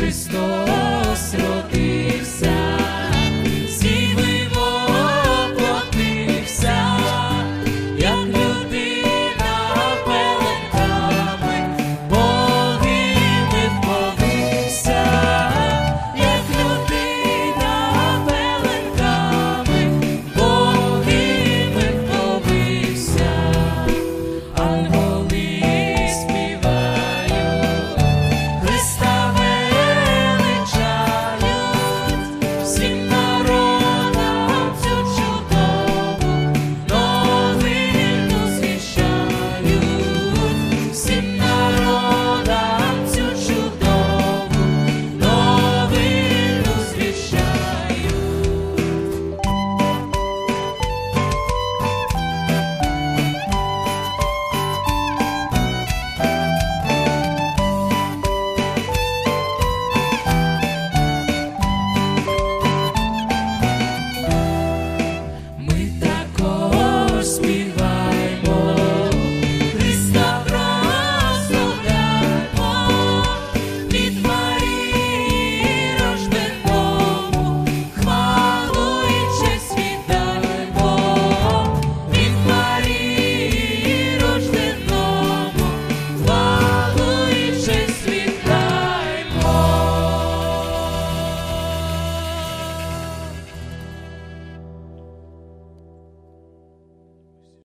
Cristo.